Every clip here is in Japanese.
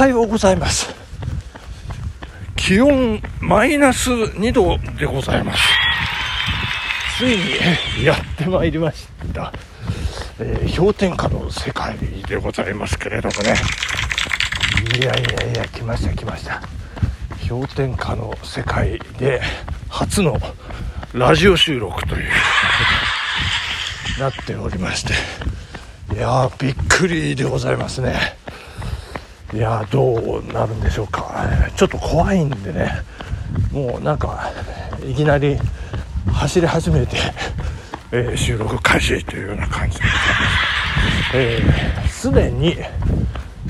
はようございます。気温マイナス2度でございます。ついにやってまいりました、えー氷点下の世界でございますけれどもね。いやいやいや来ました来ました。氷点下の世界で初のラジオ収録という。なっておりまして。いやーびっくりでございますね。いやどうなるんでしょうか。ちょっと怖いんでね。もうなんかいきなり走り始めてえー収録開始というような感じでございます。えーでに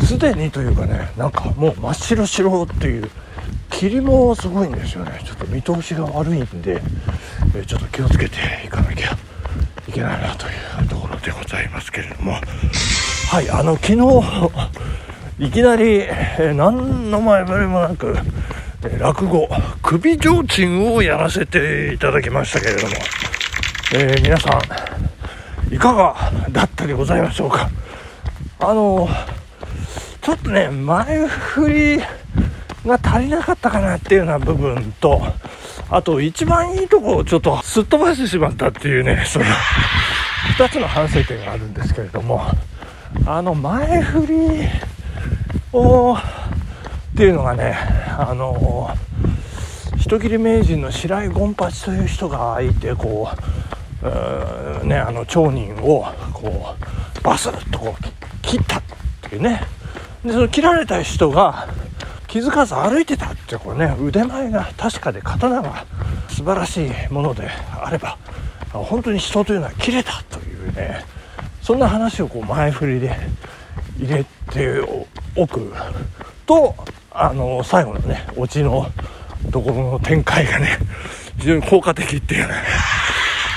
すでにというかねなんかもう真っ白白っていう霧もすごいんですよね。ちょっと見通しが悪いんで、えーちょっと気をつけていかなきゃいけないなというところでございますけれども。はいあの昨日いきなり、え何の前触れもなく、え落語「首提灯」をやらせていただきましたけれども、えー皆さんいかがだったでございましょうか。あのちょっとね前振りが足りなかったかなっていうような部分とあと一番いいとこをちょっとすっ飛ばしてしまったっていうね その2つの反省点があるんですけれども。あの前振りをっていうのがねあの人斬り名人の白井権八という人がいてこううねあの町人をこうバスッとこう切ったっていうね。でその切られた人が気づかず歩いてたってこれね腕前が確かで刀が素晴らしいものであればあ本当に人というのは切れたというねそんな話をこう前振りで入れておくとあの最後のねオチのところの展開がね非常に効果的っていうね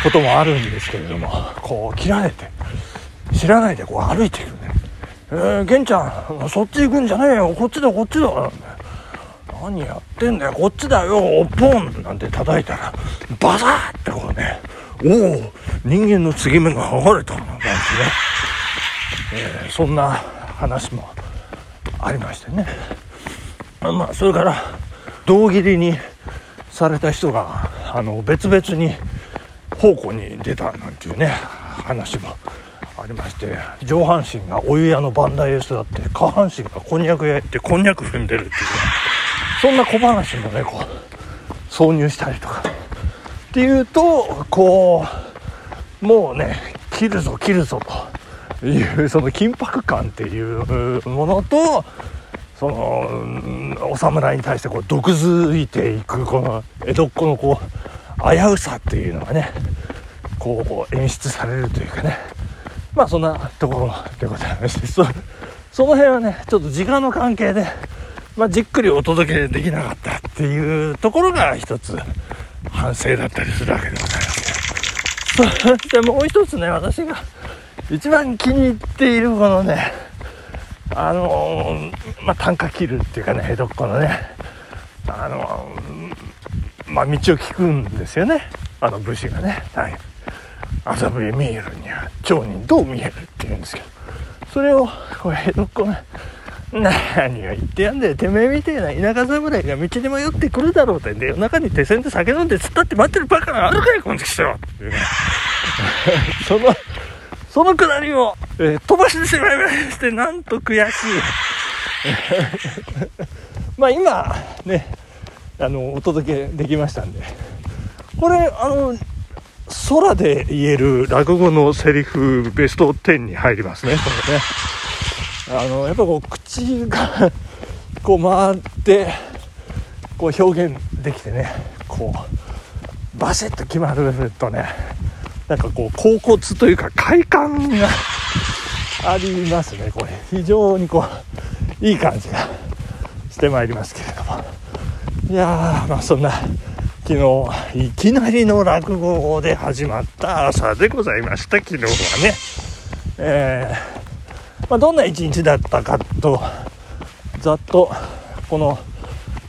こともあるんですけれどもこう切られて知らないでこう歩いていくね「えー、玄ちゃんそっち行くんじゃねえよ。こっちだこっちだ」なんて何やってんだよ。こっちだよ。おっポンなんて叩いたらバサーってこうねおお人間の継ぎ目が剥がれたなんてね、えーそんな話もありましてね。まあそれから胴切りにされた人があの別々に奉公に出たなんていうね話もありまして上半身がお湯屋の番台へ座って下半身がこんにゃく屋行ってこんにゃく踏んでるっていうねそんな小話もねこう挿入したりとかっていうとこうもうね切るぞ切るぞと。いうその緊迫感っていうものとそのお侍に対してこう毒づいていくこの江戸っ子のこう危うさっていうのがねこう演出されるというかね。まあそんなところでございまして。そその辺はねちょっと時間の関係で、まあ、じっくりお届けできなかったっていうところが一つ反省だったりするわけでございます。ねそ してもう一つね私が一番気に入っているこのねあのーまあ短歌切るっていうかね江戸っ子のねあのーまあ道を聞くんですよね。あの武士がねはい。麻笛見えるには町人どう見えるって言うんですけど。それをこれ江戸っ子ね何を言ってやんだよ。てめえみてえな田舎侍が道に迷ってくるだろうってんで夜中に手線で酒飲んで突っ立って待ってるバカがあるかいこの人。はっていうねそのそのくだりを、えー飛ばしてしまいましてなんと悔しい。まあ今ねあのお届けできましたんで。これあの空で言える落語のセリフベスト10に入りますね。これね。あのやっぱこう口が こう回ってこう表現できてねこうバシッと決まるとねなんかこう恍惚というか快感がありますね。これ非常にこういい感じがしてまいりますけれども。いやーまあそんな昨日いきなりの落語で始まった朝でございました昨日はね。えーまあ、どんな一日だったかとざっとこの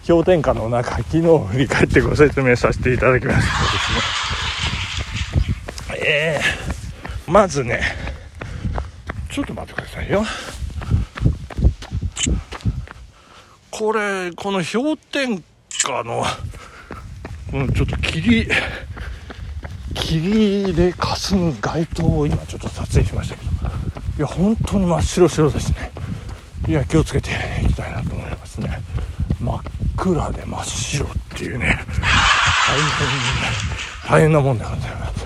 氷点下の中昨日を振り返ってご説明させていただきますとですね。えーまずねちょっと待ってくださいよ。これこの氷点下の、うん、ちょっと霧霧で霞む街灯を今ちょっと撮影しましたけど。いや本当に真っ白白ですね。いや気をつけていきたいなと思いますね。真っ暗で真っ白っていうね。大変大変なもんでございます。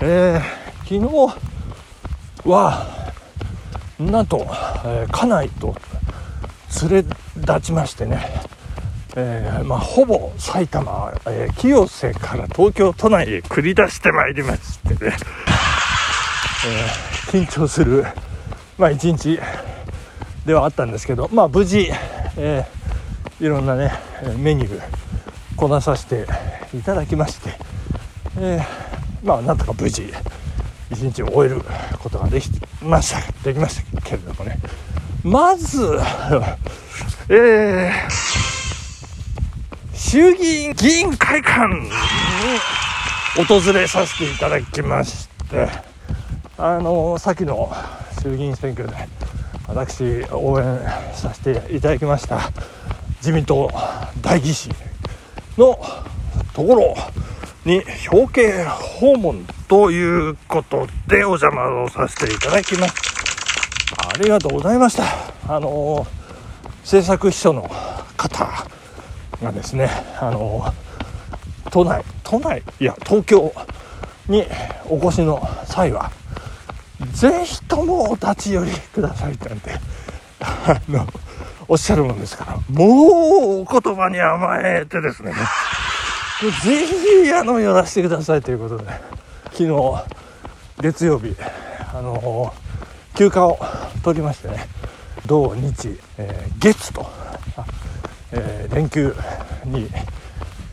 えー、昨日はなんと、えー、家内と連れ立ちましてね、えー、まあ、ほぼ埼玉、えー、清瀬から東京都内へ繰り出してまいりましてね、え緊張する、まあ、一日ではあったんですけど、まあ、無事、えいろんなねメニューこなさせていただきまして、えまあなんとか無事一日を終えることができましたできましたけれどもね。まず、えー、衆議院議員会館に訪れさせていただきまして、あの、先の衆議院選挙で私応援させていただきました自民党代議士のところに表敬訪問ということでお邪魔をさせていただきます。ありがとうございました。あの政策秘書の方がですねあの都内都内いや東京にお越しの際はぜひともお立ち寄りくださいなんてあのおっしゃるもんですからもうお言葉に甘えてですね。ぜひあの寄らせてくださいということで昨日月曜日あの休暇を取りましてね土日、えー、月と、えー、連休に、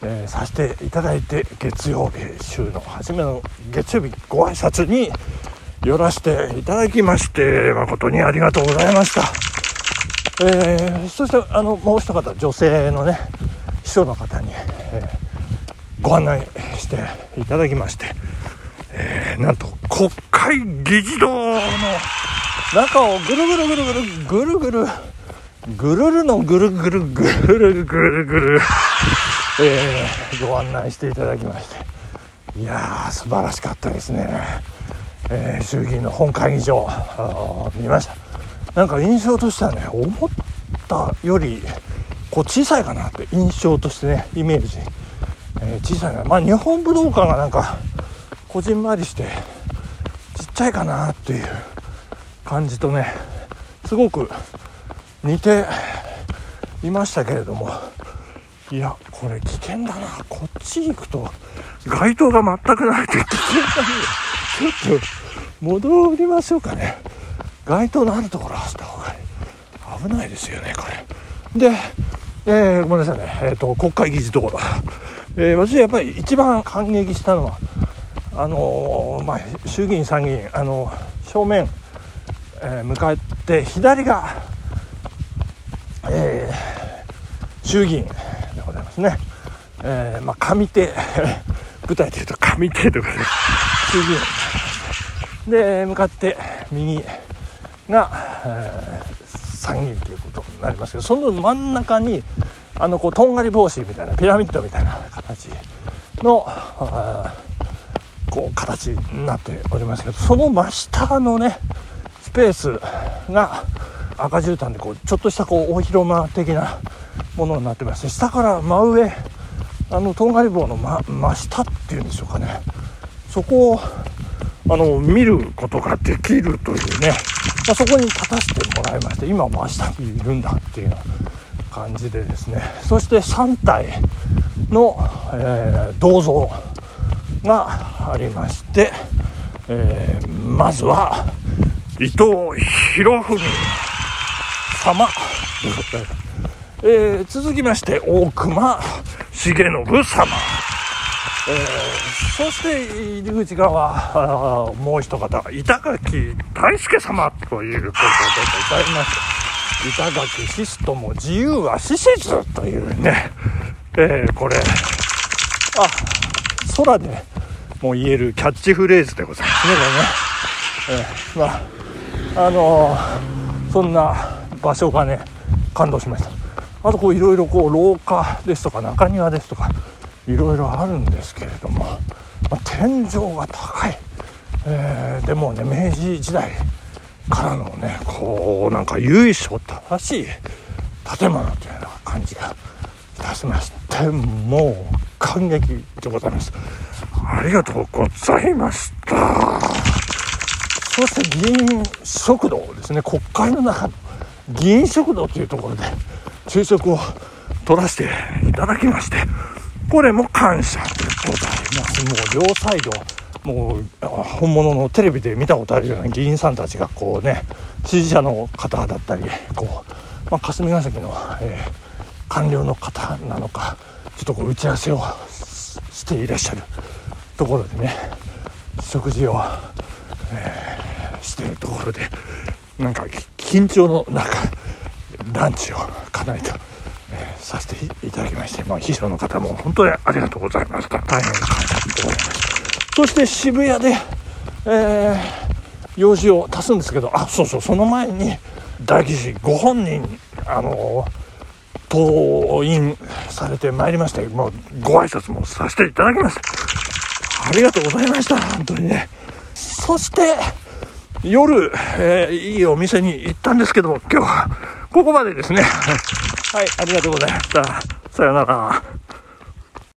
えー、させていただいて月曜日週の初めの月曜日ご挨拶に寄らせていただきまして誠にありがとうございました、えー、そしてあのもう一方女性のね秘書の方に、えご案内していただきましてえー、なんと国会議事堂の中をぐるぐるぐるぐるぐるぐるぐるるのぐるぐるぐるぐるぐる、えー、ご案内していただきまして。いやー素晴らしかったですね、えー、衆議院の本会議場見ました。なんか印象としてはね思ったよりこう小さいかなって印象としてねイメージ、えー、小さいな。まあ日本武道館がなんかこじんまりしてちっちゃいかなっていう感じとねすごく似ていましたけれども。いやこれ危険だな。こっち行くと街灯が全くないと危険だねちょっと戻りましょうかね。街灯のあるところ走った方がいい。危ないですよねこれ。で、えー、ごめんなさいね、えーと、国会議事堂、えー、私やっぱり一番感激したのはあのまあ、衆議院、参議院、あの正面、えー、向かって左が、えー、衆議院でございますね、えーまあ、上手 舞台でいうと上手とかで衆議院。で向かって右が、えー、参議院ということになりますけどその真ん中にあのこうとんがり帽子みたいなピラミッドみたいなのこう形になっておりますけどその真下のねスペースが赤絨毯でこうちょっとしたこう大広間的なものになってまして下から真上あのとんがり棒の真真下っていうんでしょうかね。そこをあの見ることができるというね、まあ、そこに立たせてもらいまして今真下にいるんだっていうような感じでですね。そして3体。の、えー、銅像がありまして、えー、まずは伊藤博文様。えー、続きまして大隈重信様、えー、そして入り口側もう一方板垣大輔様ということでございます。板垣シストも自由は死せずというね、えー、これ。あ空でも言えるキャッチフレーズでございますねこれね、えー、まああのー、そんな場所がね感動しました。あとこういろいろこう廊下ですとか中庭ですとかいろいろあるんですけれども、まあ、天井が高い、えー、でもね明治時代からのねこうなんか由緒正しい建物というような感じがいたしましてもう感激でございます。ありがとうございました。そして議員食堂ですね。国会の中の議員食堂というところで昼食を取らせていただきましてこれも感謝でございます。もう両サイドもう本物のテレビで見たことあるような議員さんたちがこうね支持者の方だったりこう、まあ、霞が関の、えー、官僚の方なのかちょっとこう打ち合わせをしていらっしゃるところでね食事を、えー、してるところでなんか緊張の中ランチをかなりと、えー、させていただきまして、まあ、秘書の方も本当にありがとうございました。大変感謝でございましたそして渋谷で、えー、用事を足すんですけどあそうそうその前に大吉ご本人あの登院されてまいりましてもうご挨拶もさせていただきました。ありがとうございました本当にね。そして夜、えー、いいお店に行ったんですけども今日はここまでですね。はいありがとうございました。さようなら。